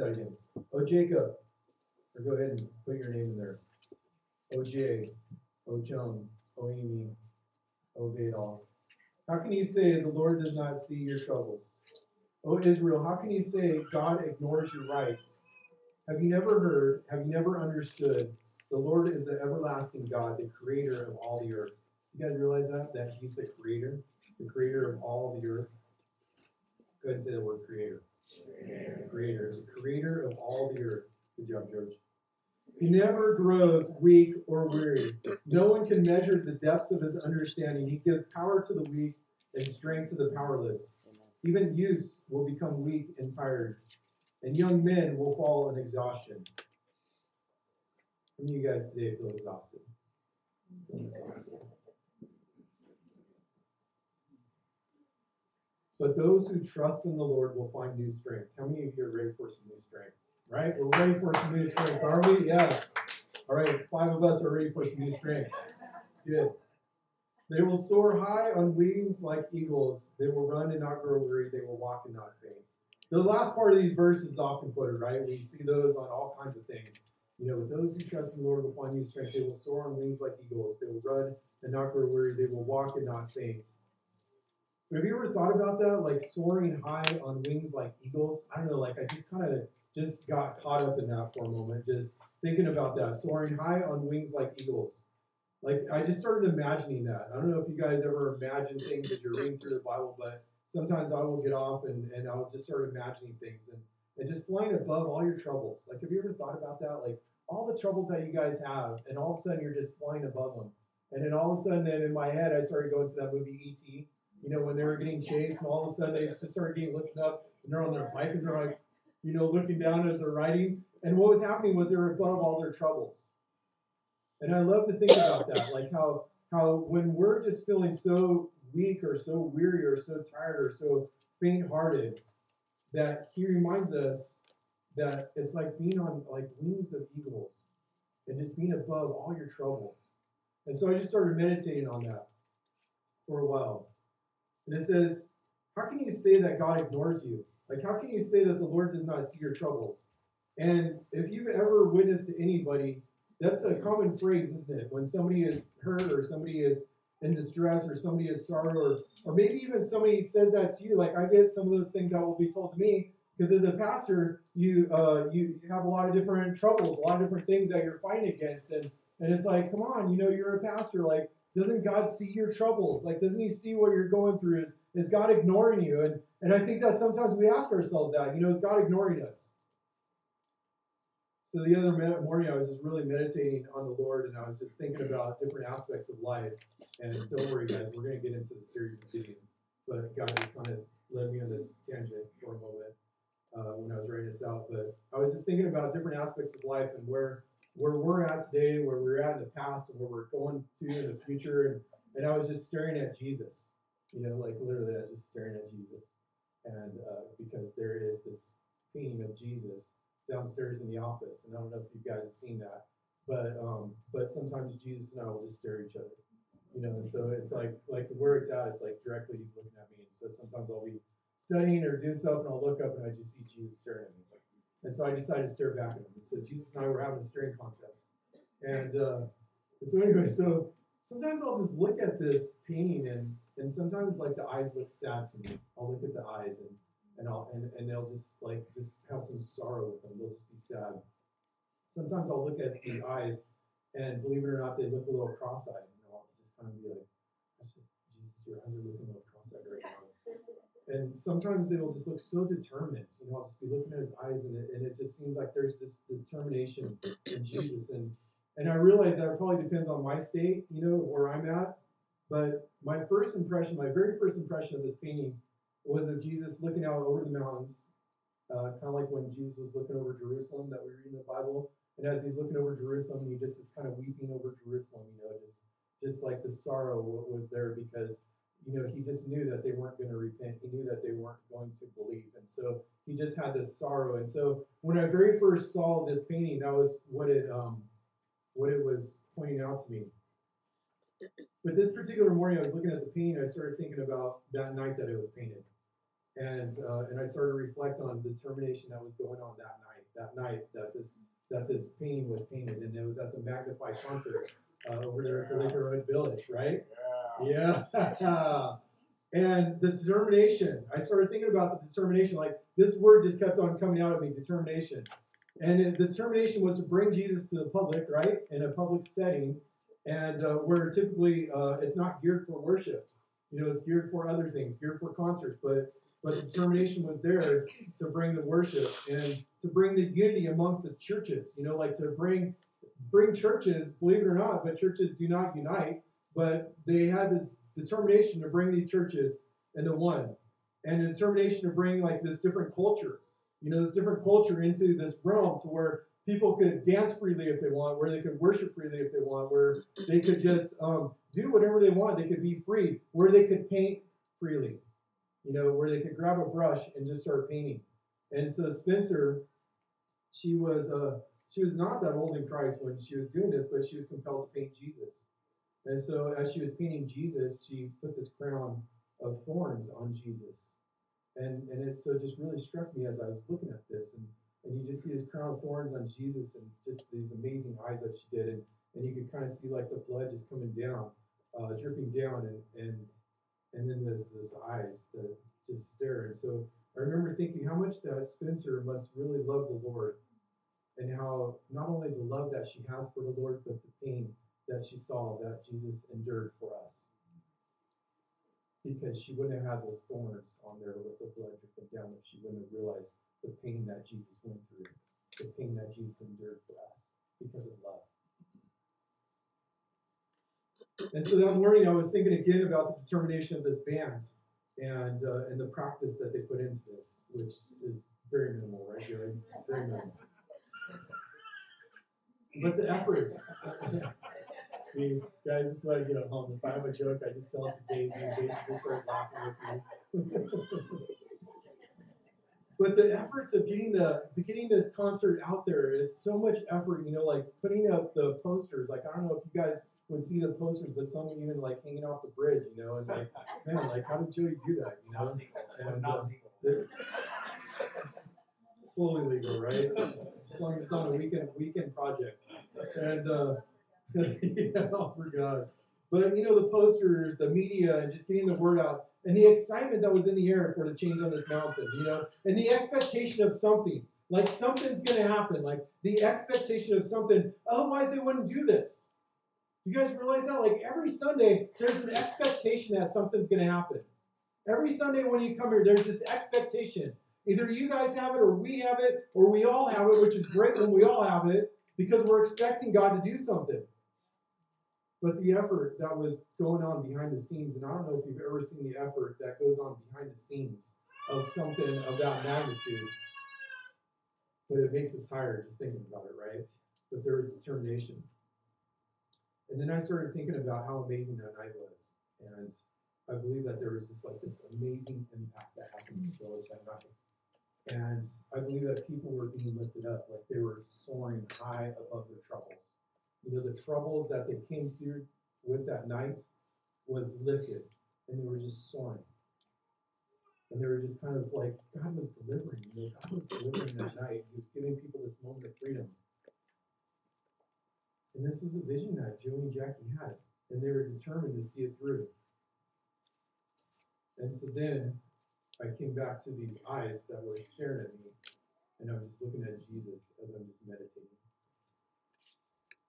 Oh, Jacob. Or go ahead and put your name in there. Oh, Jay. Oh, Joan. Oh, Amy. Oh. How can you say the Lord does not see your troubles? Oh, Israel, how can you say God ignores your rights? Have you never heard? Have you never understood? The Lord is the everlasting God, the creator of all the earth. You guys realize that? That He's the creator, the creator of all the earth. Go ahead and say the word creator. Creator. creator, the creator of all the earth. Good job, George. He never grows weak or weary. No one can measure the depths of his understanding. He gives power to the weak and strength to the powerless. Even youths will become weak and tired, and young men will fall in exhaustion. How many of you guys today feel exhausted? Feel exhausted. But those who trust in the Lord will find new strength. How many of you are ready for some new strength? Right? We're ready for some new strength, are we? Yes. All right, five of us are ready for some new strength. It's good. They will soar high on wings like eagles. They will run and not grow weary. They will walk and not faint. The last part of these verses is often quoted, right? We see those on all kinds of things. You know, those who trust in the Lord will find new strength. They will soar on wings like eagles. They will run and not grow weary. They will walk and not faint. Have you ever thought about that? Like soaring high on wings like eagles? I don't know, like I just kind of just got caught up in that for a moment, just thinking about that. Soaring high on wings like eagles. Like I just started imagining that. I don't know if you guys ever imagine things as you're reading through the Bible, but sometimes I will get off and, and I'll just start imagining things and, and just flying above all your troubles. Like have you ever thought about that? Like all the troubles that you guys have, and all of a sudden you're just flying above them. And then all of a sudden, then in my head, I started going to that movie E.T you know, when they were getting chased, and all of a sudden they just started getting lifted up, and they're on their bike, and they're like, you know, looking down as they're riding. And what was happening was they were above all their troubles. And I love to think about that, like how how when we're just feeling so weak or so weary or so tired or so faint-hearted, that he reminds us that it's like being on like wings of eagles and just being above all your troubles. And so I just started meditating on that for a while. And it says, How can you say that God ignores you? Like, how can you say that the Lord does not see your troubles? And if you've ever witnessed anybody, that's a common phrase, isn't it? When somebody is hurt or somebody is in distress or somebody is sorrow or, or maybe even somebody says that to you. Like I get some of those things that will be told to me because as a pastor, you uh, you have a lot of different troubles, a lot of different things that you're fighting against, and and it's like, come on, you know, you're a pastor. Like doesn't God see your troubles? Like, doesn't He see what you're going through? Is, is God ignoring you? And, and I think that sometimes we ask ourselves that, you know, is God ignoring us? So the other morning, I was just really meditating on the Lord, and I was just thinking about different aspects of life. And don't worry, guys, we're going to get into the series of. But God just kind of led me on this tangent for a moment uh, when I was writing this out. But I was just thinking about different aspects of life and where where we're at today, where we're at in the past, and where we're going to in the future. And, and I was just staring at Jesus, you know, like literally, I was just staring at Jesus. And uh, because there is this painting of Jesus downstairs in the office, and I don't know if you guys have seen that, but um, but sometimes Jesus and I will just stare at each other, you know. And so it's like like where it's at, it's like directly he's looking at me, and so sometimes I'll be studying or doing stuff, and I'll look up and I just see Jesus staring at me. And so I decided to stare back at him. And so Jesus and I were having a staring contest. And, uh, and so anyway, so sometimes I'll just look at this painting and and sometimes like the eyes look sad to me. I'll look at the eyes and and I'll and, and they'll just like just have some sorrow with them. They'll just be sad. Sometimes I'll look at these eyes and believe it or not, they look a little cross-eyed. And I'll just kind of be like, Jesus, your eyes are looking a little. And sometimes it'll just look so determined. You know, I'll just be looking at his eyes, and it, and it just seems like there's this determination in Jesus. And and I realize that it probably depends on my state, you know, where I'm at. But my first impression, my very first impression of this painting was of Jesus looking out over the mountains, uh, kind of like when Jesus was looking over Jerusalem that we read in the Bible. And as he's looking over Jerusalem, he just is kind of weeping over Jerusalem, you know, just just like the sorrow was there because you know, he just knew that they weren't going to repent. He knew that they weren't going to believe. And so he just had this sorrow. And so when I very first saw this painting, that was what it um, what it was pointing out to me. But this particular morning, I was looking at the painting. I started thinking about that night that it was painted. and uh, and I started to reflect on the determination that was going on that night. That night that this that this painting was painted, and it was at the Magnify concert uh, over there at the Laker Road Village, right? Yeah. and the determination. I started thinking about the determination. Like this word just kept on coming out of me. Determination. And the determination was to bring Jesus to the public, right, in a public setting, and uh, where typically uh, it's not geared for worship. You know, it's geared for other things, geared for concerts, but but the determination was there to bring the worship and to bring the unity amongst the churches. You know, like to bring bring churches, believe it or not, but churches do not unite, but they had this determination to bring these churches into one, and a determination to bring like this different culture, you know, this different culture into this realm to where people could dance freely if they want, where they could worship freely if they want, where they could just um, do whatever they want. They could be free, where they could paint freely you know, where they could grab a brush and just start painting. And so Spencer, she was uh, she was not that old in Christ when she was doing this, but she was compelled to paint Jesus. And so as she was painting Jesus, she put this crown of thorns on Jesus. And and it so just really struck me as I was looking at this and and you just see this crown of thorns on Jesus and just these amazing eyes that she did and and you could kind of see like the blood just coming down, uh, dripping down and and and then there's this eyes that just stare. And so I remember thinking how much that Spencer must really love the Lord, and how not only the love that she has for the Lord, but the pain that she saw that Jesus endured for us. Because she wouldn't have had those thorns on there with the blood dripping down if she wouldn't have realized the pain that Jesus went through, the pain that Jesus endured for us because of love. And so that morning, I was thinking again about the determination of this band and uh, and the practice that they put into this, which is very minimal, right, Gary? Very minimal. But the efforts. See, guys, this is what I get at home. If I have a joke, I just tell it to Daisy, and Daisy just starts laughing with me. but the efforts of getting the getting this concert out there is so much effort. You know, like putting up the posters. Like I don't know if you guys would see the posters, but some even like hanging off the bridge, you know, and like, man, like how did Joey do that, you know? And, uh, totally legal, right? As long as it's on a weekend weekend project. And uh, yeah, oh, for God. But you know, the posters, the media, and just getting the word out, and the excitement that was in the air for the change on this mountain, you know, and the expectation of something, like something's gonna happen, like the expectation of something. Otherwise, they wouldn't do this. You guys realize that? Like every Sunday, there's an expectation that something's going to happen. Every Sunday when you come here, there's this expectation. Either you guys have it, or we have it, or we all have it, which is great when we all have it, because we're expecting God to do something. But the effort that was going on behind the scenes, and I don't know if you've ever seen the effort that goes on behind the scenes of something of that magnitude, but it makes us tired just thinking about it, right? But there is determination. And then I started thinking about how amazing that night was. And I believe that there was just like this amazing impact that happened that night. And I believe that people were being lifted up, like they were soaring high above their troubles. You know, the troubles that they came through with that night was lifted, and they were just soaring. And they were just kind of like, God was delivering. You know, God was delivering that night. He was giving people this moment of freedom. And this was a vision that Joey and Jackie had, and they were determined to see it through. And so then I came back to these eyes that were staring at me, and I was just looking at Jesus as I'm just meditating.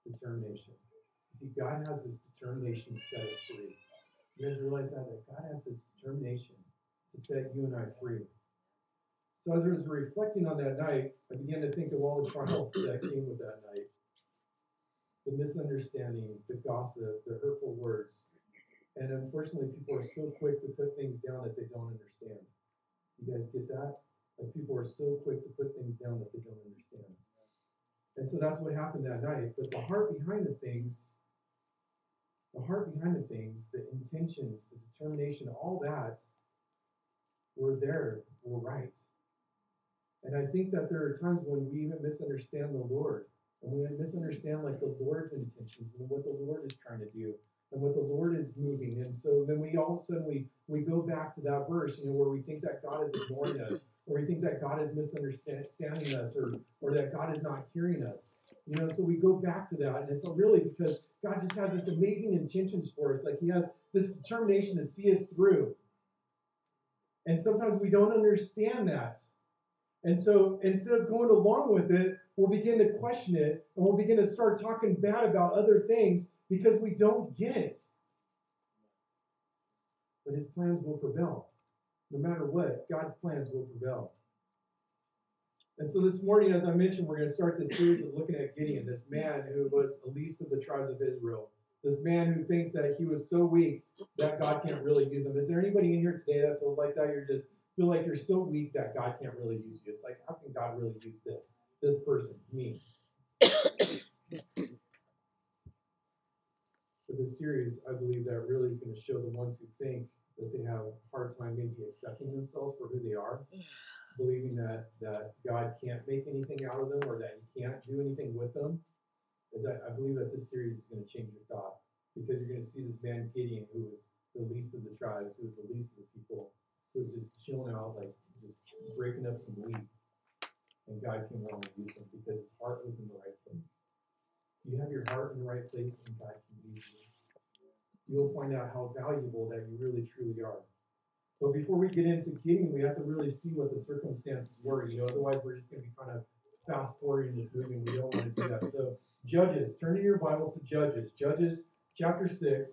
Determination. You see, God has this determination to set us free. You guys realize that? That God has this determination to set you and I free. So as I was reflecting on that night, I began to think of all the trials that came with that night the misunderstanding, the gossip, the hurtful words. And unfortunately, people are so quick to put things down that they don't understand. You guys get that? Like people are so quick to put things down that they don't understand. And so that's what happened that night. But the heart behind the things, the heart behind the things, the intentions, the determination, all that were there, were right. And I think that there are times when we even misunderstand the Lord and we misunderstand like the Lord's intentions and what the Lord is trying to do. and what the Lord is moving. And so then we all of a sudden we we go back to that verse, you know, where we think that God is ignoring us, or we think that God is misunderstanding us, or or that God is not hearing us. You know, so we go back to that, and it's really because God just has this amazing intentions for us. Like He has this determination to see us through. And sometimes we don't understand that. And so instead of going along with it, we'll begin to question it and we'll begin to start talking bad about other things because we don't get it. But his plans will prevail. No matter what, God's plans will prevail. And so this morning, as I mentioned, we're going to start this series of looking at Gideon, this man who was the least of the tribes of Israel. This man who thinks that he was so weak that God can't really use him. Is there anybody in here today that feels like that? You're just feel like you're so weak that God can't really use you. It's like, how can God really use this? This person, me. For this series, I believe that really is going to show the ones who think that they have a hard time maybe accepting themselves for who they are, believing that that God can't make anything out of them or that He can't do anything with them. Is that I believe that this series is going to change your thought because you're going to see this man Gideon, who was the least of the tribes, who was the least of the people, who was just chilling out, like just breaking up some wheat, and God came along and used him because his heart was in the right place. You have your heart in the right place, and God can use you. You'll find out how valuable that you really truly are. But before we get into Gideon, we have to really see what the circumstances were. You know, otherwise we're just going to be kind of fast forwarding this movie. We don't want to do that. So Judges, turn your Bibles to Judges. Judges chapter 6,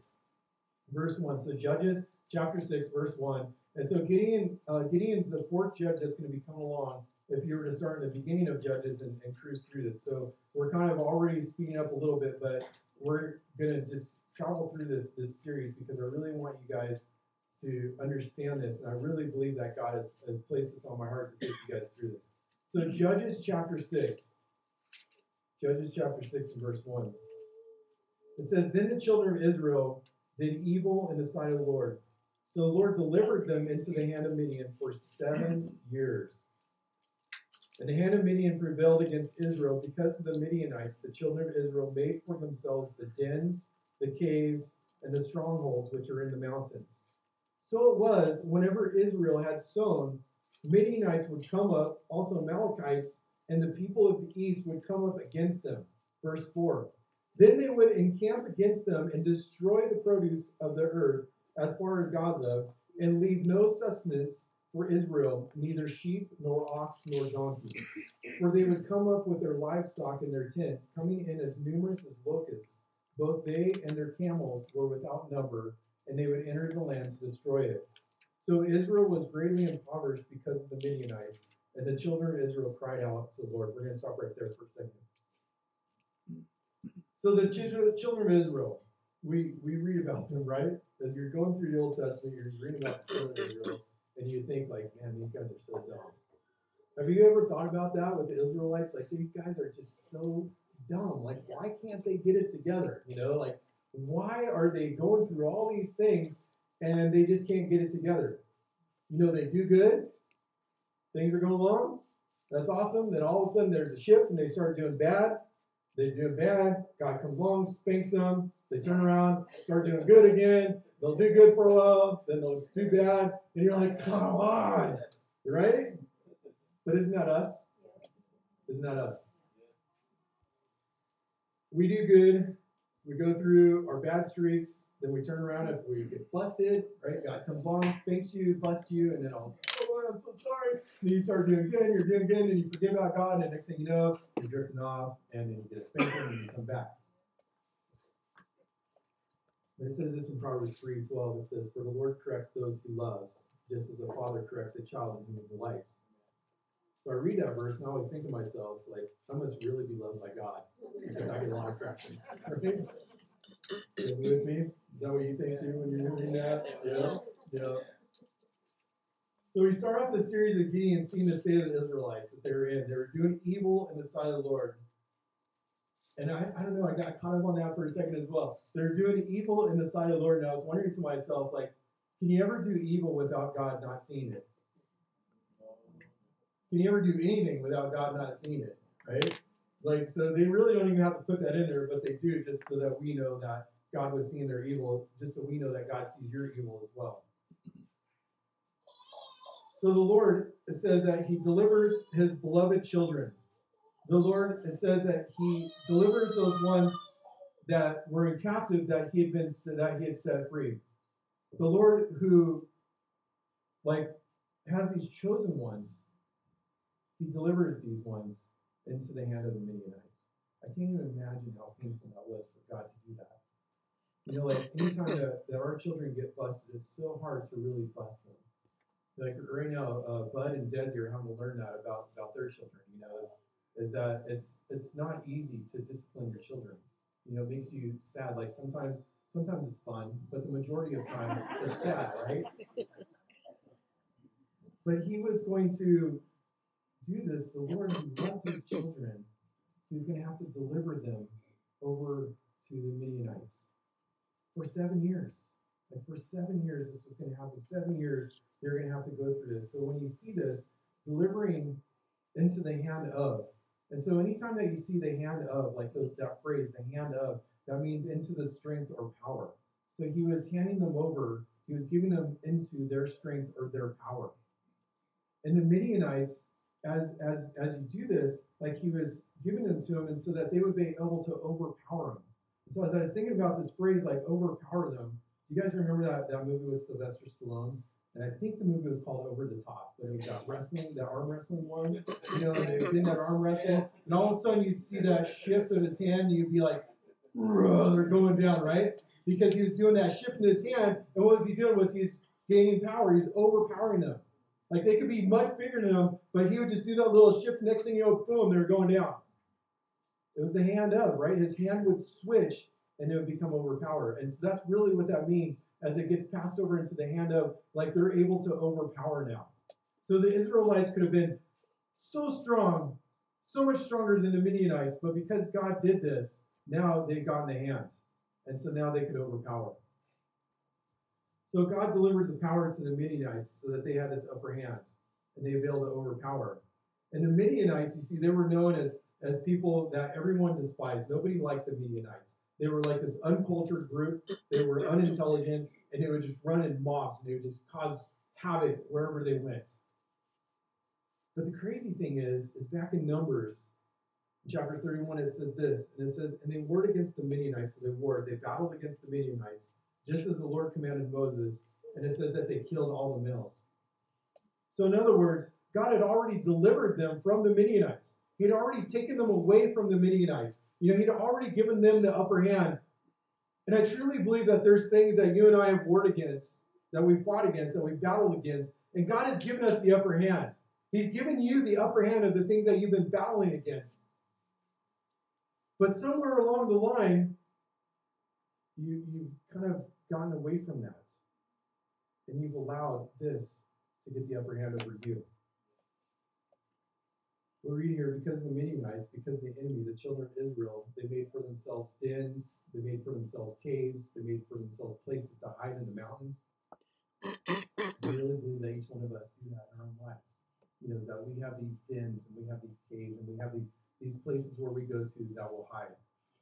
verse 1. So Judges chapter 6, verse 1. And so Gideon, uh, Gideon's the fourth judge that's going to be coming along if you were to start in the beginning of Judges and, and cruise through this. So we're kind of already speeding up a little bit, but we're going to just travel through this this series because I really want you guys to understand this, and I really believe that God has, has placed this on my heart to take you guys through this. So Judges chapter 6. Judges chapter 6 and verse 1. It says, Then the children of Israel did evil in the sight of the Lord. So the Lord delivered them into the hand of Midian for seven years. And the hand of Midian prevailed against Israel because of the Midianites. The children of Israel made for themselves the dens, the caves, and the strongholds which are in the mountains. So it was, whenever Israel had sown, Midianites would come up, also Amalekites, and the people of the east would come up against them. Verse 4. Then they would encamp against them and destroy the produce of the earth as far as Gaza, and leave no sustenance for Israel, neither sheep, nor ox, nor donkey. For they would come up with their livestock in their tents, coming in as numerous as locusts. Both they and their camels were without number, and they would enter the land to destroy it. So Israel was greatly impoverished because of the Midianites, and the children of Israel cried out to the Lord. We're going to stop right there for a second. So the children of Israel, we, we read about them, right? As you're going through the Old Testament, you're reading about the children of Israel, and you think like, man, these guys are so dumb. Have you ever thought about that with the Israelites? Like these guys are just so dumb. Like, why can't they get it together? You know, like why are they going through all these things and they just can't get it together? You know, they do good, things are going along, that's awesome. Then all of a sudden there's a shift and they start doing bad. They do bad, God comes along, spanks them, they turn around, start doing good again. They'll do good for a while, then they'll do bad, and you're like, come on, right? But isn't that us? Isn't that us? We do good, we go through our bad streaks, then we turn around if we get busted, right? God comes along, spanks you, busts you, and then all oh Lord, I'm so sorry. Then you start doing good, you're doing good, and you forget about God, and the next thing you know, you're drifting off, and then you get a spanking, and you come back. It says this in Proverbs 3 12. It says, For the Lord corrects those he loves, just as a father corrects a child in whom he delights. So I read that verse and I always think to myself, like, I must really be loved by God because I get a lot of correction. Right? Is with me? Is that what you think too when you're reading that? Yeah. Yeah. So we start off the series of Gideon seeing the state of the Israelites that they were in. They were doing evil in the sight of the Lord. And I, I don't know, I got caught up on that for a second as well. They're doing evil in the sight of the Lord. And I was wondering to myself, like, can you ever do evil without God not seeing it? Can you ever do anything without God not seeing it? Right? Like, so they really don't even have to put that in there, but they do just so that we know that God was seeing their evil, just so we know that God sees your evil as well. So the Lord, it says that He delivers His beloved children. The Lord, it says that He delivers those ones that were in captive that He had been that He had set free. The Lord who, like, has these chosen ones, He delivers these ones into the hand of the Midianites. I can't even imagine how painful that was for God to do that. You know, like anytime that, that our children get busted, it's so hard to really bust them. Like right now, uh, Bud and Desi are having to learn that about, about their children. You know, is, is that it's it's not easy to discipline your children. You know, it makes you sad. Like sometimes sometimes it's fun, but the majority of time it's sad, right? But he was going to do this. The Lord who loved his children, he was going to have to deliver them over to the Midianites for seven years. Like for seven years, this was going to happen. Seven years, they're going to have to go through this. So when you see this, delivering into the hand of, and so anytime that you see the hand of, like those, that phrase, the hand of, that means into the strength or power. So he was handing them over, he was giving them into their strength or their power. And the Midianites, as as as you do this, like he was giving them to them, and so that they would be able to overpower him. And so as I was thinking about this phrase, like overpower them, you guys remember that, that movie with Sylvester Stallone? And I think the movie was called Over the Top, but it was that wrestling, that arm wrestling one. You know, they did that arm wrestling, and all of a sudden you'd see that shift of his hand, and you'd be like, they're going down, right? Because he was doing that shift in his hand, and what was he doing? Was he's gaining power? He's overpowering them. Like they could be much bigger than him, but he would just do that little shift. Next thing you know, boom, they're going down. It was the hand of, right? His hand would switch and it would become overpowered. And so that's really what that means as it gets passed over into the hand of, like they're able to overpower now. So the Israelites could have been so strong, so much stronger than the Midianites, but because God did this, now they've gotten the hand. And so now they could overpower. So God delivered the power to the Midianites so that they had this upper hand and they able to overpower. And the Midianites, you see, they were known as, as people that everyone despised. Nobody liked the Midianites. They were like this uncultured group. They were unintelligent, and they would just run in mobs, and they would just cause havoc wherever they went. But the crazy thing is, is back in Numbers, chapter 31, it says this, and it says, and they warred against the Midianites, so they warred, they battled against the Midianites, just as the Lord commanded Moses, and it says that they killed all the males. So, in other words, God had already delivered them from the Midianites. He had already taken them away from the Midianites. You know, He'd already given them the upper hand. And I truly believe that there's things that you and I have warred against, that we've fought against, that we've battled against, and God has given us the upper hand. He's given you the upper hand of the things that you've been battling against. But somewhere along the line, you, you've kind of gotten away from that. And you've allowed this to get the upper hand over you. We're reading here because of the Midianites, because of the enemy, the children of Israel, they made for themselves dens, they made for themselves caves, they made for themselves places to hide in the mountains. I really believe that each one of us do that in our own lives. You know, that we have these dens and we have these caves and we have these these places where we go to that will hide.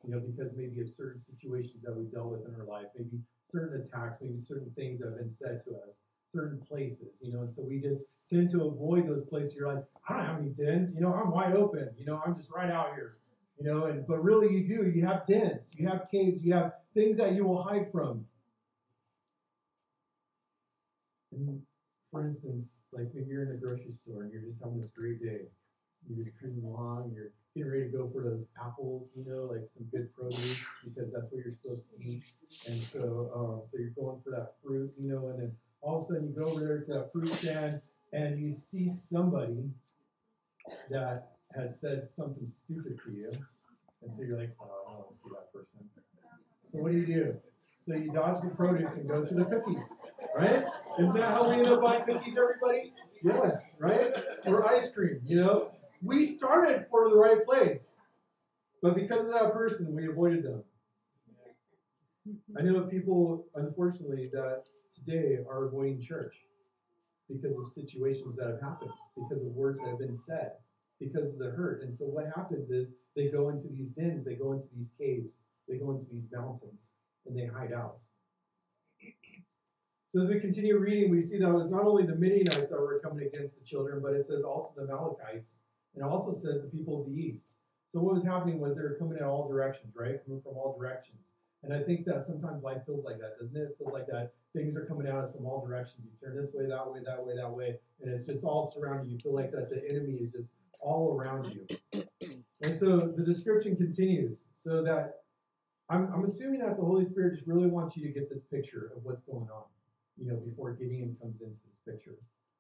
You know, because maybe of certain situations that we dealt with in our life, maybe certain attacks, maybe certain things that have been said to us, certain places, you know, and so we just tend to avoid those places. You're like, I don't have any dens, you know, I'm wide open, you know, I'm just right out here, you know, and but really you do, you have dens, you have caves, you have things that you will hide from. And for instance, like maybe you're in the grocery store and you're just having this great day. You're just cruising along, you're getting ready to go for those apples, you know, like some good produce because that's what you're supposed to eat. And so, um, so you're going for that fruit, you know, and then all of a sudden you go over there to that fruit stand and you see somebody that has said something stupid to you, and so you're like, oh, I don't want to see that person. So what do you do? So you dodge the produce and go to the cookies, right? Isn't that how we end up buying cookies, everybody? Yes, right? Or ice cream, you know? We started for the right place, but because of that person, we avoided them. I know people, unfortunately, that today are avoiding church because of situations that have happened, because of words that have been said, because of the hurt. And so what happens is they go into these dens, they go into these caves, they go into these mountains, and they hide out. So as we continue reading, we see that it was not only the Midianites that were coming against the children, but it says also the Amalekites, and it also says the people of the east. So what was happening was they were coming in all directions, right? Coming from all directions. And I think that sometimes life feels like that, doesn't it? It feels like that things are coming at us from all directions. You turn this way, that way, that way, that way, and it's just all surrounding you. You feel like that the enemy is just all around you. And so the description continues, so that I'm, I'm assuming that the Holy Spirit just really wants you to get this picture of what's going on, you know, before Gideon comes into this picture.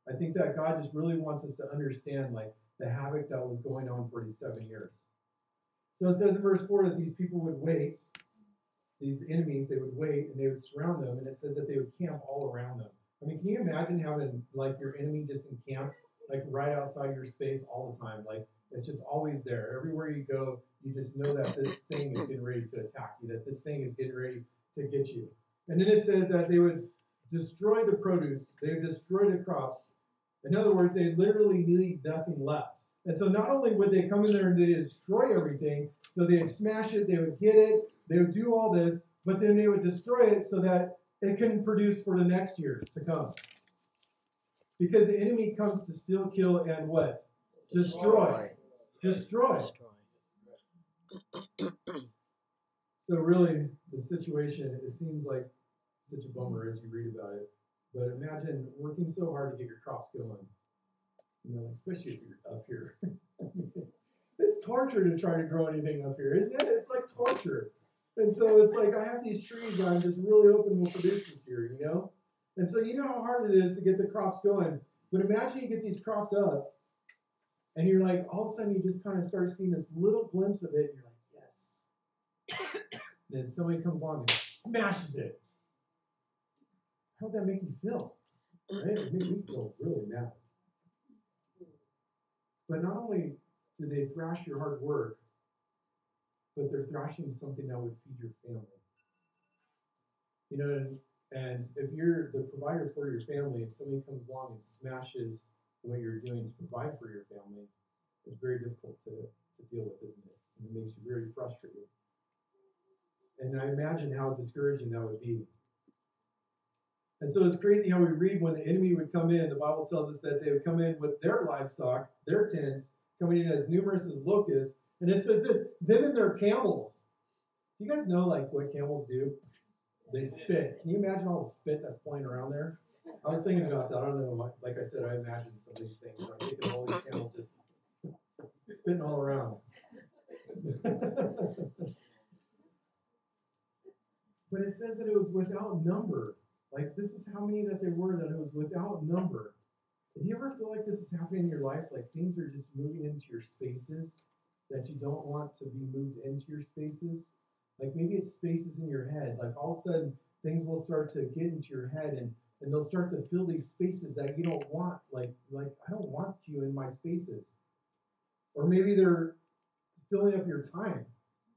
I think that God just really wants us to understand like the havoc that was going on for these seven years. So it says in verse 4 that these people would wait, these enemies, they would wait and they would surround them, and it says that they would camp all around them. I mean, can you imagine having like your enemy just encamped like right outside your space all the time? Like it's just always there. Everywhere you go, you just know that this thing is getting ready to attack you, that this thing is getting ready to get you. And then it says that they would destroy the produce, they would destroy the crops. In other words, they literally need nothing left. And so not only would they come in there and they destroy everything, so they'd smash it, they would get it, they would do all this, but then they would destroy it so that it couldn't produce for the next years to come. Because the enemy comes to steal, kill, and what? Destroy. Destroy. So really, the situation, it seems like such a bummer as you read about it. But imagine working so hard to get your crops going. You know, especially if you're up here. it's torture to try to grow anything up here, isn't it? It's like torture. And so it's like I have these trees that I'm just really hoping will produce this year, you know? And so you know how hard it is to get the crops going. But imagine you get these crops up and you're like, all of a sudden you just kind of start seeing this little glimpse of it, and you're like, yes. and then somebody comes along and smashes it. How'd that make you feel? Right? It made me feel really mad. But not only do they thrash your hard work, but they're thrashing something that would feed your family. You know, and, and if you're the provider for your family and somebody comes along and smashes what you're doing to provide for your family, it's very difficult to, to deal with, isn't it? And it makes you very frustrated. And I imagine how discouraging that would be. And so it's crazy how we read when the enemy would come in. The Bible tells us that they would come in with their livestock, their tents, coming in as numerous as locusts. And it says this them and their camels. You guys know like what camels do? They spit. Can you imagine all the spit that's flying around there? I was thinking about that. I don't know. Like I said, I imagine some of these things. I'm thinking all these camels just spitting all around. but it says that it was without number. Like this is how many that there were that it was without number. Do you ever feel like this is happening in your life? Like things are just moving into your spaces that you don't want to be moved into your spaces? Like maybe it's spaces in your head. Like all of a sudden things will start to get into your head and, and they'll start to fill these spaces that you don't want. Like like I don't want you in my spaces. Or maybe they're filling up your time.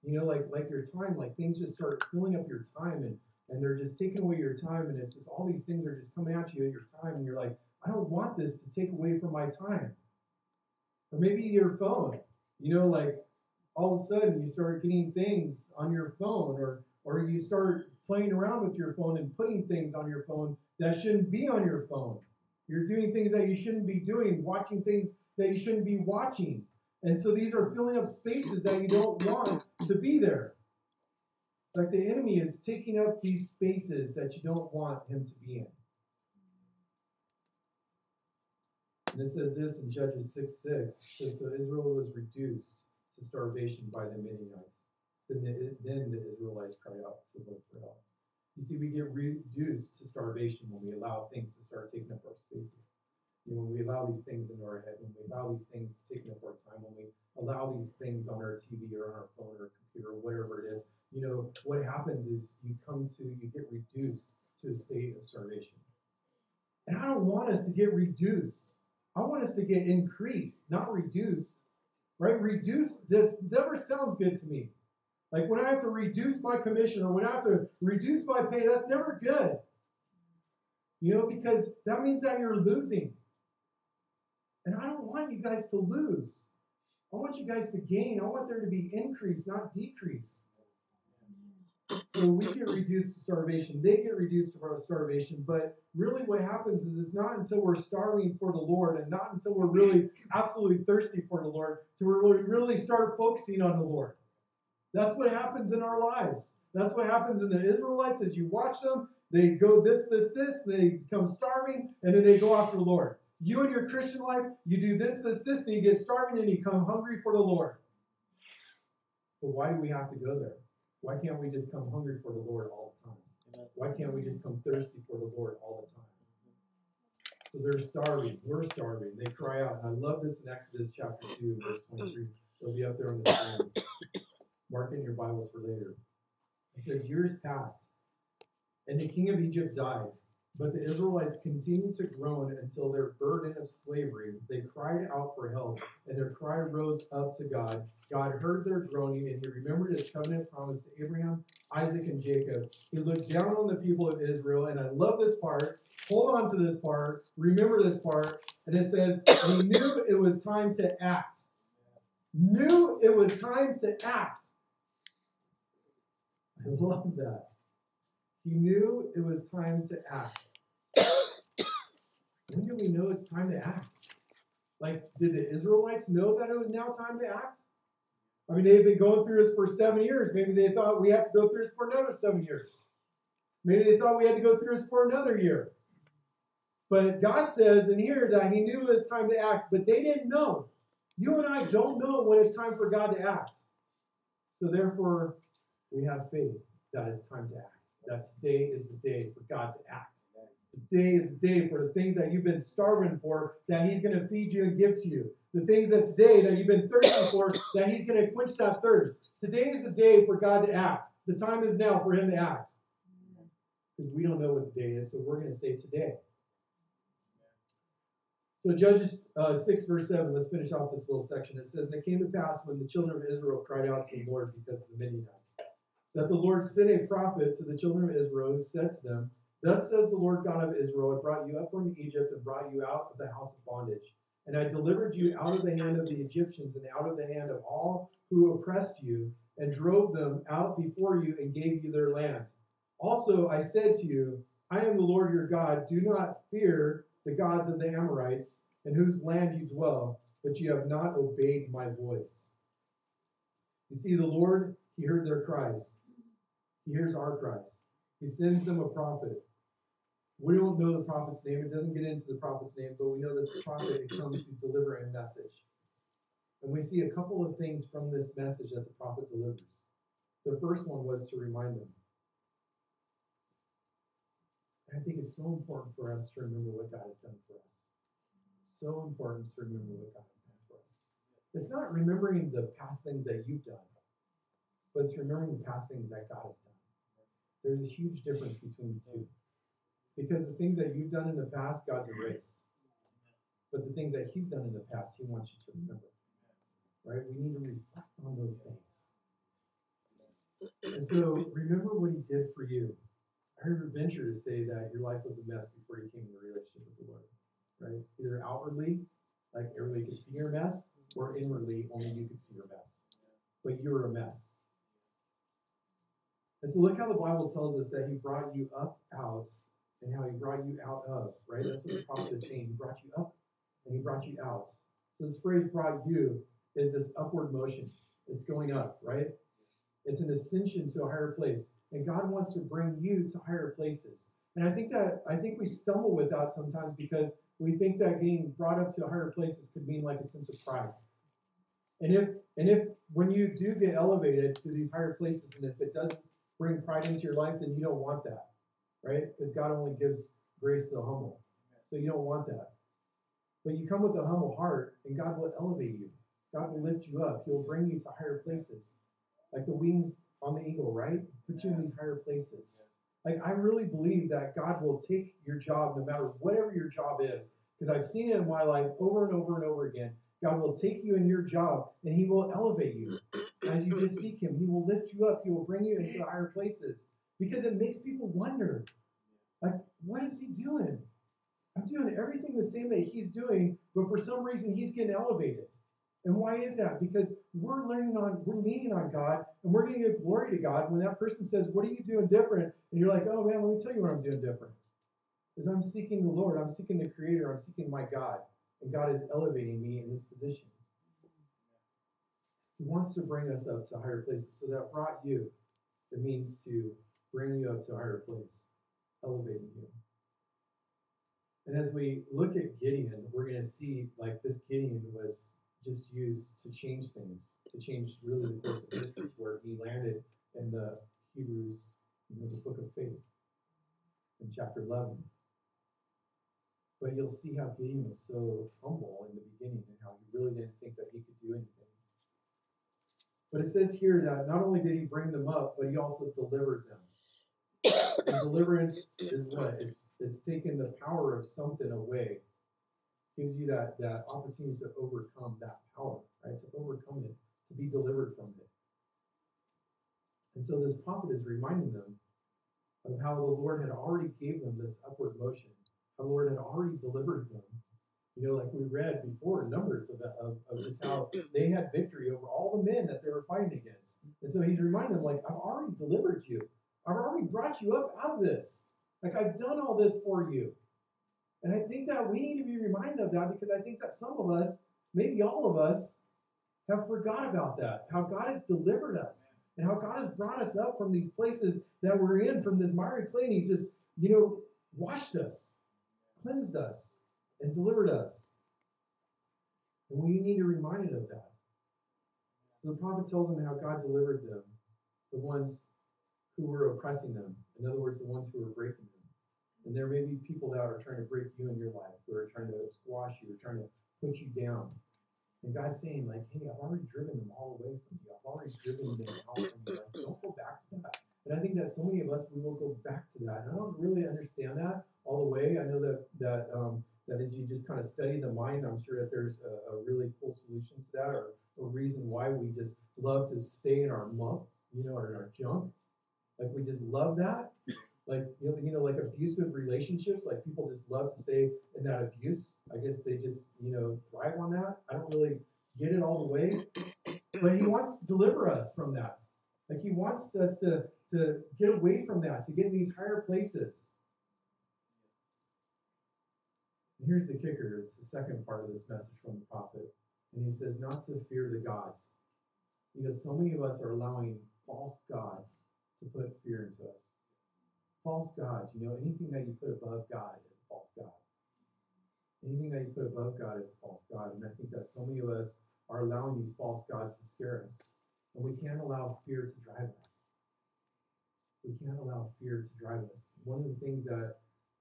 You know, like like your time, like things just start filling up your time and and they're just taking away your time and it's just all these things are just coming at you at your time and you're like, I don't want this to take away from my time. Or maybe your phone, you know, like all of a sudden you start getting things on your phone or or you start playing around with your phone and putting things on your phone that shouldn't be on your phone. You're doing things that you shouldn't be doing, watching things that you shouldn't be watching. And so these are filling up spaces that you don't want to be there. Like the enemy is taking up these spaces that you don't want him to be in. And it says this in Judges 6 6. It says, So Israel was reduced to starvation by the Midianites. Then the, then the Israelites cried out to the Lord for help. You see, we get reduced to starvation when we allow things to start taking up our spaces. You know, when we allow these things into our head, when we allow these things taking up our time, when we allow these things on our TV or on our phone or computer or whatever it is, you know, what happens is you come to, you get reduced to a state of starvation. And I don't want us to get reduced. I want us to get increased, not reduced. Right? Reduced, this never sounds good to me. Like when I have to reduce my commission or when I have to reduce my pay, that's never good. You know, because that means that you're losing. And I don't want you guys to lose. I want you guys to gain. I want there to be increase, not decrease. So we get reduced to starvation. They get reduced to starvation. But really, what happens is it's not until we're starving for the Lord and not until we're really absolutely thirsty for the Lord to really, really start focusing on the Lord. That's what happens in our lives. That's what happens in the Israelites as you watch them. They go this, this, this, they become starving, and then they go after the Lord. You in your Christian life, you do this, this, this, and you get starving and you come hungry for the Lord. But why do we have to go there? Why can't we just come hungry for the Lord all the time? Why can't we just come thirsty for the Lord all the time? So they're starving. We're starving. They cry out. And I love this in Exodus chapter 2, verse 23. It'll be up there on the screen. Mark in your Bibles for later. It says, Years passed, and the king of Egypt died. But the Israelites continued to groan until their burden of slavery. They cried out for help, and their cry rose up to God. God heard their groaning, and he remembered his covenant promise to Abraham, Isaac, and Jacob. He looked down on the people of Israel, and I love this part. Hold on to this part. Remember this part. And it says, He knew it was time to act. Knew it was time to act. I love that. He knew it was time to act. when do we know it's time to act? Like, did the Israelites know that it was now time to act? I mean, they've been going through this for seven years. Maybe they thought we have to go through this for another seven years. Maybe they thought we had to go through this for another year. But God says in here that He knew it was time to act, but they didn't know. You and I don't know when it's time for God to act. So therefore, we have faith that it's time to act. That today is the day for God to act. Today is the day for the things that you've been starving for, that He's going to feed you and give to you. The things that today that you've been thirsting for, that He's going to quench that thirst. Today is the day for God to act. The time is now for Him to act. Because we don't know what the day is, so we're going to say today. So Judges uh, 6, verse 7, let's finish off this little section. It says, And it came to pass when the children of Israel cried out to the Lord because of the Midianites, that the Lord sent a prophet to the children of Israel who said to them, Thus says the Lord God of Israel, I brought you up from Egypt and brought you out of the house of bondage. And I delivered you out of the hand of the Egyptians and out of the hand of all who oppressed you, and drove them out before you and gave you their land. Also I said to you, I am the Lord your God. Do not fear the gods of the Amorites, in whose land you dwell, but you have not obeyed my voice. You see, the Lord, he heard their cries. He hears our cries. He sends them a prophet we don't know the prophet's name. It doesn't get into the prophet's name, but we know that the prophet comes to deliver a message. And we see a couple of things from this message that the prophet delivers. The first one was to remind them. And I think it's so important for us to remember what God has done for us. So important to remember what God has done for us. It's not remembering the past things that you've done, but it's remembering the past things that God has done. There's a huge difference between the two. Because the things that you've done in the past, God's erased. But the things that He's done in the past, He wants you to remember. Right? We need to reflect on those things. And so remember what He did for you. I heard venture to say that your life was a mess before you came into a relationship with the Lord. Right? Either outwardly, like everybody could see your mess, or inwardly, only you could see your mess. But you were a mess. And so look how the Bible tells us that He brought you up out and how he brought you out of, right? That's what the prophet is saying. He brought you up and he brought you out. So this phrase brought you is this upward motion. It's going up, right? It's an ascension to a higher place. And God wants to bring you to higher places. And I think that I think we stumble with that sometimes because we think that getting brought up to higher places could mean like a sense of pride. And if and if when you do get elevated to these higher places, and if it doesn't bring pride into your life, then you don't want that right? Because God only gives grace to the humble. So you don't want that. But you come with a humble heart, and God will elevate you. God will lift you up. He'll bring you to higher places. Like the wings on the eagle, right? Put you in these higher places. Like I really believe that God will take your job, no matter whatever your job is, because I've seen it in my life over and over and over again. God will take you in your job and He will elevate you. As you just seek Him, He will lift you up. He will bring you into the higher places because it makes people wonder like, what is he doing? I'm doing everything the same that he's doing, but for some reason he's getting elevated. And why is that? Because we're learning on, we're leaning on God, and we're going to give glory to God. When that person says, "What are you doing different?" and you're like, "Oh man, let me tell you what I'm doing different." Is I'm seeking the Lord, I'm seeking the Creator, I'm seeking my God, and God is elevating me in this position. He wants to bring us up to higher places. So that brought you. It means to bring you up to a higher place, elevating you. And as we look at Gideon, we're going to see like this Gideon was just used to change things, to change really the course of history, to where he landed in the Hebrews, you know, the book of faith in chapter 11. But you'll see how Gideon was so humble in the beginning and how he really didn't think that he could do anything. But it says here that not only did he bring them up, but he also delivered them. And deliverance is what? It's it's taking the power of something away. Gives you that that opportunity to overcome that power, right? To overcome it, to be delivered from it. And so this prophet is reminding them of how the Lord had already gave them this upward motion. How the Lord had already delivered them. You know, like we read before, numbers of, of, of just how they had victory over all the men that they were fighting against. And so he's reminding them, like, I've already delivered you. I've already brought you up out of this. Like, I've done all this for you. And I think that we need to be reminded of that because I think that some of us, maybe all of us, have forgot about that. How God has delivered us and how God has brought us up from these places that we're in, from this miry clay. And He's just, you know, washed us, cleansed us, and delivered us. And we need to be reminded of that. So the prophet tells them how God delivered them, the ones who were oppressing them. In other words, the ones who were breaking them. And there may be people that are trying to break you in your life, who are trying to squash you, or trying to put you down. And God's saying, like, hey, I've already driven them all away from you. I've already driven them out from you. Like, don't go back to that. And I think that so many of us, we will go back to that. And I don't really understand that all the way. I know that that um, that as you just kind of study the mind, I'm sure that there's a, a really cool solution to that, or a reason why we just love to stay in our muck, you know, or in our junk. Like we just love that. Like you know, you know, like abusive relationships. Like people just love to stay in that abuse. I guess they just you know thrive on that. I don't really get it all the way, but he wants to deliver us from that. Like he wants us to to get away from that, to get in these higher places. And here's the kicker. It's the second part of this message from the prophet. And he says, not to fear the gods. Because so many of us are allowing false gods to put fear into us. False gods, you know, anything that you put above God is a false God. Anything that you put above God is a false God. And I think that so many of us are allowing these false gods to scare us. And we can't allow fear to drive us. We can't allow fear to drive us. One of the things that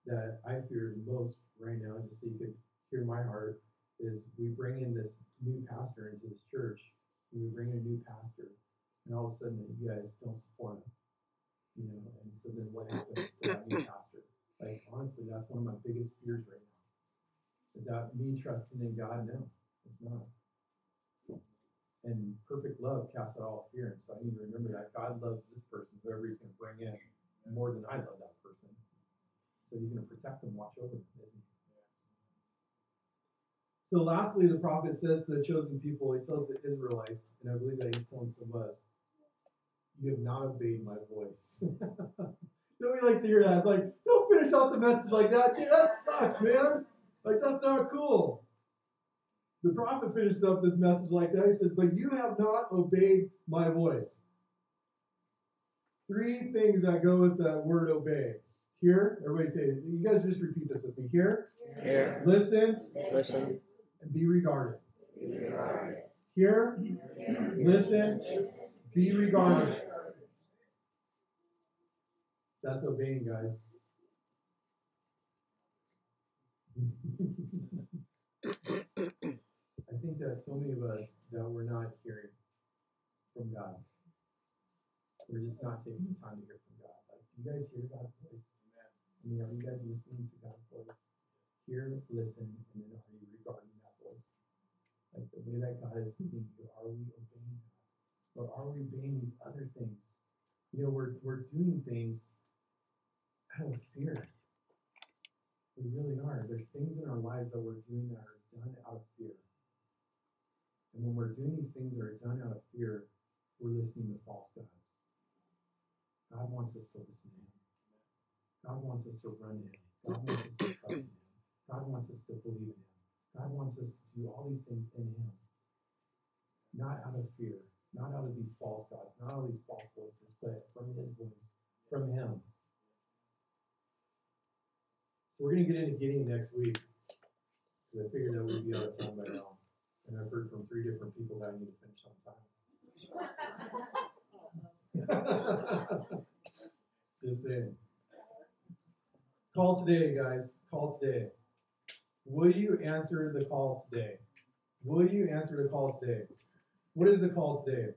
that I fear most right now, just so you could hear my heart, is we bring in this new pastor into this church. And we bring in a new pastor, and all of a sudden you guys don't support him. You know, and so then what happens to that new pastor? Like honestly, that's one of my biggest fears right now. Is that me trusting in God? No, it's not. And perfect love casts out all fear. And so I need to remember that God loves this person, whoever he's going to bring in, more than I love that person. So he's going to protect them, watch over them, isn't he? So lastly, the prophet says to the chosen people, he tells the Israelites, and I believe that he's telling some of us, you have not obeyed my voice. Nobody likes to hear that. It's like, don't finish off the message like that. Dude, that sucks, man. Like, that's not cool. The prophet finishes up this message like that. He says, But you have not obeyed my voice. Three things that go with that word obey. Hear, everybody say it. You guys just repeat this with me. Hear, Hear, listen, listen, and be regarded. Hear, listen, be regarded. That's obeying, guys. I think that so many of us that we're not hearing from God. We're just not taking the time to hear from God. Like, do you guys hear God's voice? Mean, are you guys listening to God's voice? Hear, listen, and then are you regarding that voice? Like the way that God is leading you, are we obeying that? Or are we obeying these other things? You know, we're, we're doing things out of fear. We really are. There's things in our lives that we're doing that are done out of fear. And when we're doing these things that are done out of fear, we're listening to false gods. God wants us to listen to Him. God wants us to run to Him. God wants us to trust in Him. God wants us to believe in Him. God wants us to do all these things in Him. Not out of fear, not out of these false gods, not out of these false voices, but from His voice, from Him. So we're going to get into Gideon next week. Because I figured that we'd be out of time by now. And I've heard from three different people that I need to finish on time. Just saying. Call today, guys. Call today. Will you answer the call today? Will you answer the call today? What is the call today?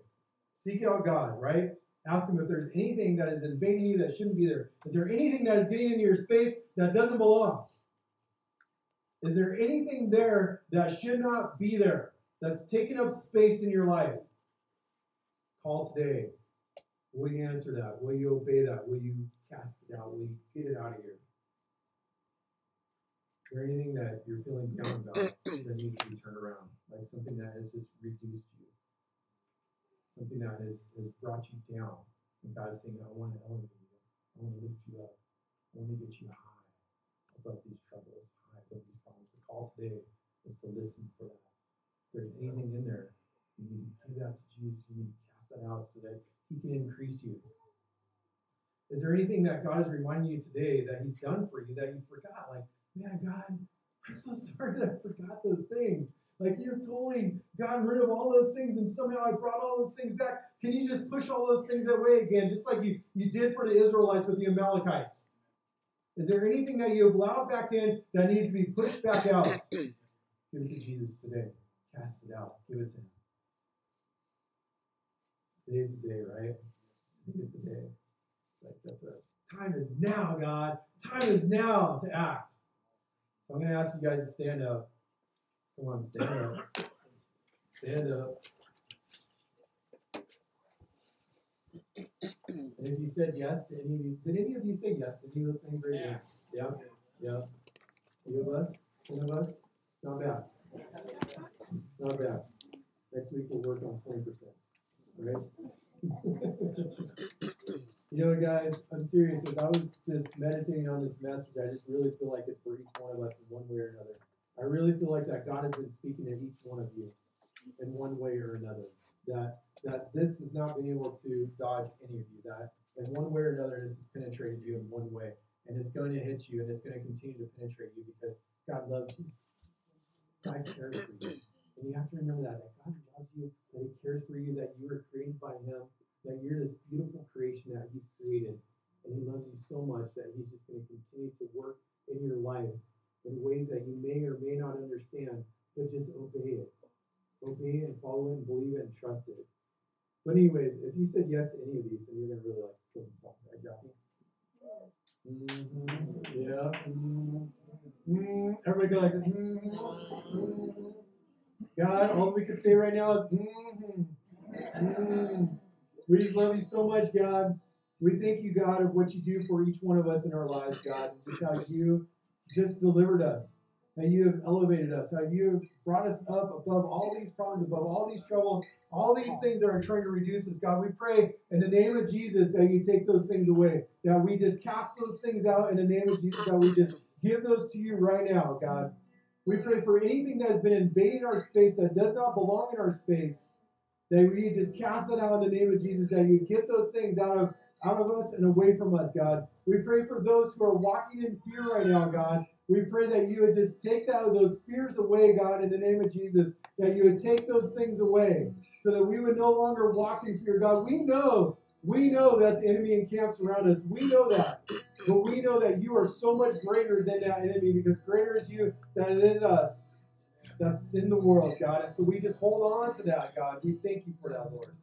Seek out God, right? Ask Him if there's anything that is invading you that shouldn't be there. Is there anything that is getting into your space that doesn't belong? Is there anything there that should not be there, that's taking up space in your life? Call today. Will you answer that? Will you obey that? Will you cast it out? Will you get it out of here? Is there anything that you're feeling down about that needs to be turned around? Like something that has just reduced you? Something that has, has brought you down? And God is saying, I want to elevate you. I want to lift you up. I want to get you high above these troubles, high above these problems. The call today is to listen for that. If there's anything in there, you need to give that to Jesus. You need to cast that out so that He can increase you. Is there anything that God is reminding you today that He's done for you that you forgot? Like, man, God, I'm so sorry that I forgot those things. Like you've totally gotten rid of all those things, and somehow I brought all those things back. Can you just push all those things away again, just like you, you did for the Israelites with the Amalekites? Is there anything that you have allowed back in that needs to be pushed back out? Give it to Jesus today. Cast it out. Give it to Him. Today's the day, right? Today's the day. Like that's a time is now, God. Time is now to act. So I'm going to ask you guys to stand up. Come on, stand up. Stand up. And if you said yes to any of these, did any of you say yes to any of those things right here? Yeah. Yeah. Few of us, ten of us. Not bad. Not bad. Next week we'll work on twenty percent. Right? you know, guys, I'm serious. As I was just meditating on this message, I just really feel like it's for each one of us in one way or another. I really feel like that God has been speaking to each one of you in one way or another. That that this has not been able to dodge any of you. That in one way or another, this has penetrated you in one way, and it's going to hit you, and it's going to continue to penetrate you because God loves you. God cares for you, and you have to remember that that God loves you, that He cares for you, that you were created by Him, that you're this beautiful creation that He's created, and He loves you so much that He's just going to continue to work in your life in ways that you may or may not understand, but just obey it. Obey it and follow it and believe it and trust it. But anyways, if you said yes to any of these, then you're gonna really like kill yourself, right, Jackie? Mm-hmm. Yeah. Mm-hmm. Mm-hmm. Everybody go like this. Mm-hmm. God, all we can say right now is mm-hmm. Mm-hmm. We just love you so much, God. We thank you, God, of what you do for each one of us in our lives, God. Just how you just delivered us, how you have elevated us, how you have brought us up above all these problems, above all these troubles, all these things that are trying to reduce us. God, we pray in the name of Jesus that you take those things away, that we just cast those things out in the name of Jesus, that we just give those to you right now, God. We pray for anything that has been invading our space that does not belong in our space, that we just cast it out in the name of Jesus, that you get those things out of out of us and away from us, God. We pray for those who are walking in fear right now, God. We pray that you would just take that those fears away, God, in the name of Jesus. That you would take those things away, so that we would no longer walk in fear, God. We know, we know that the enemy encamps around us. We know that, but we know that you are so much greater than that enemy, because greater is you than it is us. That's in the world, God. And so we just hold on to that, God. We thank you for that, Lord.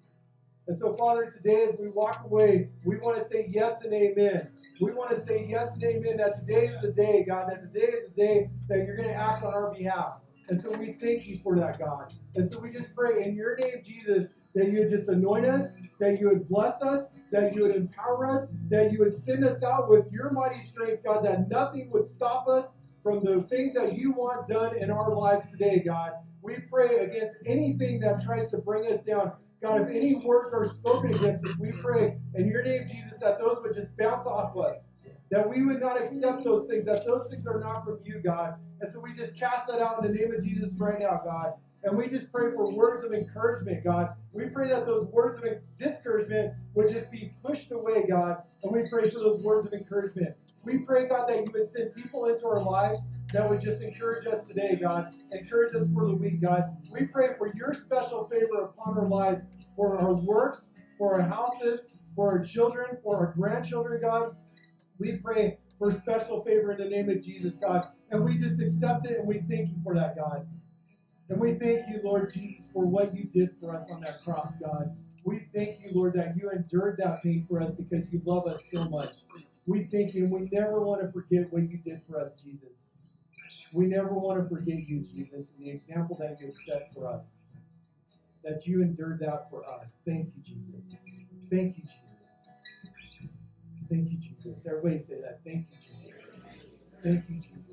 And so, Father, today as we walk away, we want to say yes and amen. We want to say yes and amen that today is the day, God, that today is the day that you're going to act on our behalf. And so we thank you for that, God. And so we just pray in your name, Jesus, that you would just anoint us, that you would bless us, that you would empower us, that you would send us out with your mighty strength, God, that nothing would stop us from the things that you want done in our lives today, God. We pray against anything that tries to bring us down. God, if any words are spoken against us, we pray in your name, Jesus, that those would just bounce off us. That we would not accept those things, that those things are not from you, God. And so we just cast that out in the name of Jesus right now, God. And we just pray for words of encouragement, God. We pray that those words of discouragement would just be pushed away, God. And we pray for those words of encouragement. We pray, God, that you would send people into our lives that would just encourage us today, God. Encourage us for the week, God. We pray for your special favor upon our lives, for our works, for our houses, for our children, for our grandchildren, God. We pray for special favor in the name of Jesus, God. And we just accept it and we thank you for that, God. And we thank you, Lord Jesus, for what you did for us on that cross, God. We thank you, Lord, that you endured that pain for us because you love us so much. We thank you, and we never want to forget what you did for us, Jesus. We never want to forget you, Jesus, and the example that you have set for us. That you endured that for us. Thank you, Jesus. Thank you, Jesus. Thank you, Jesus. Everybody say that. Thank you, Jesus. Thank you, Jesus.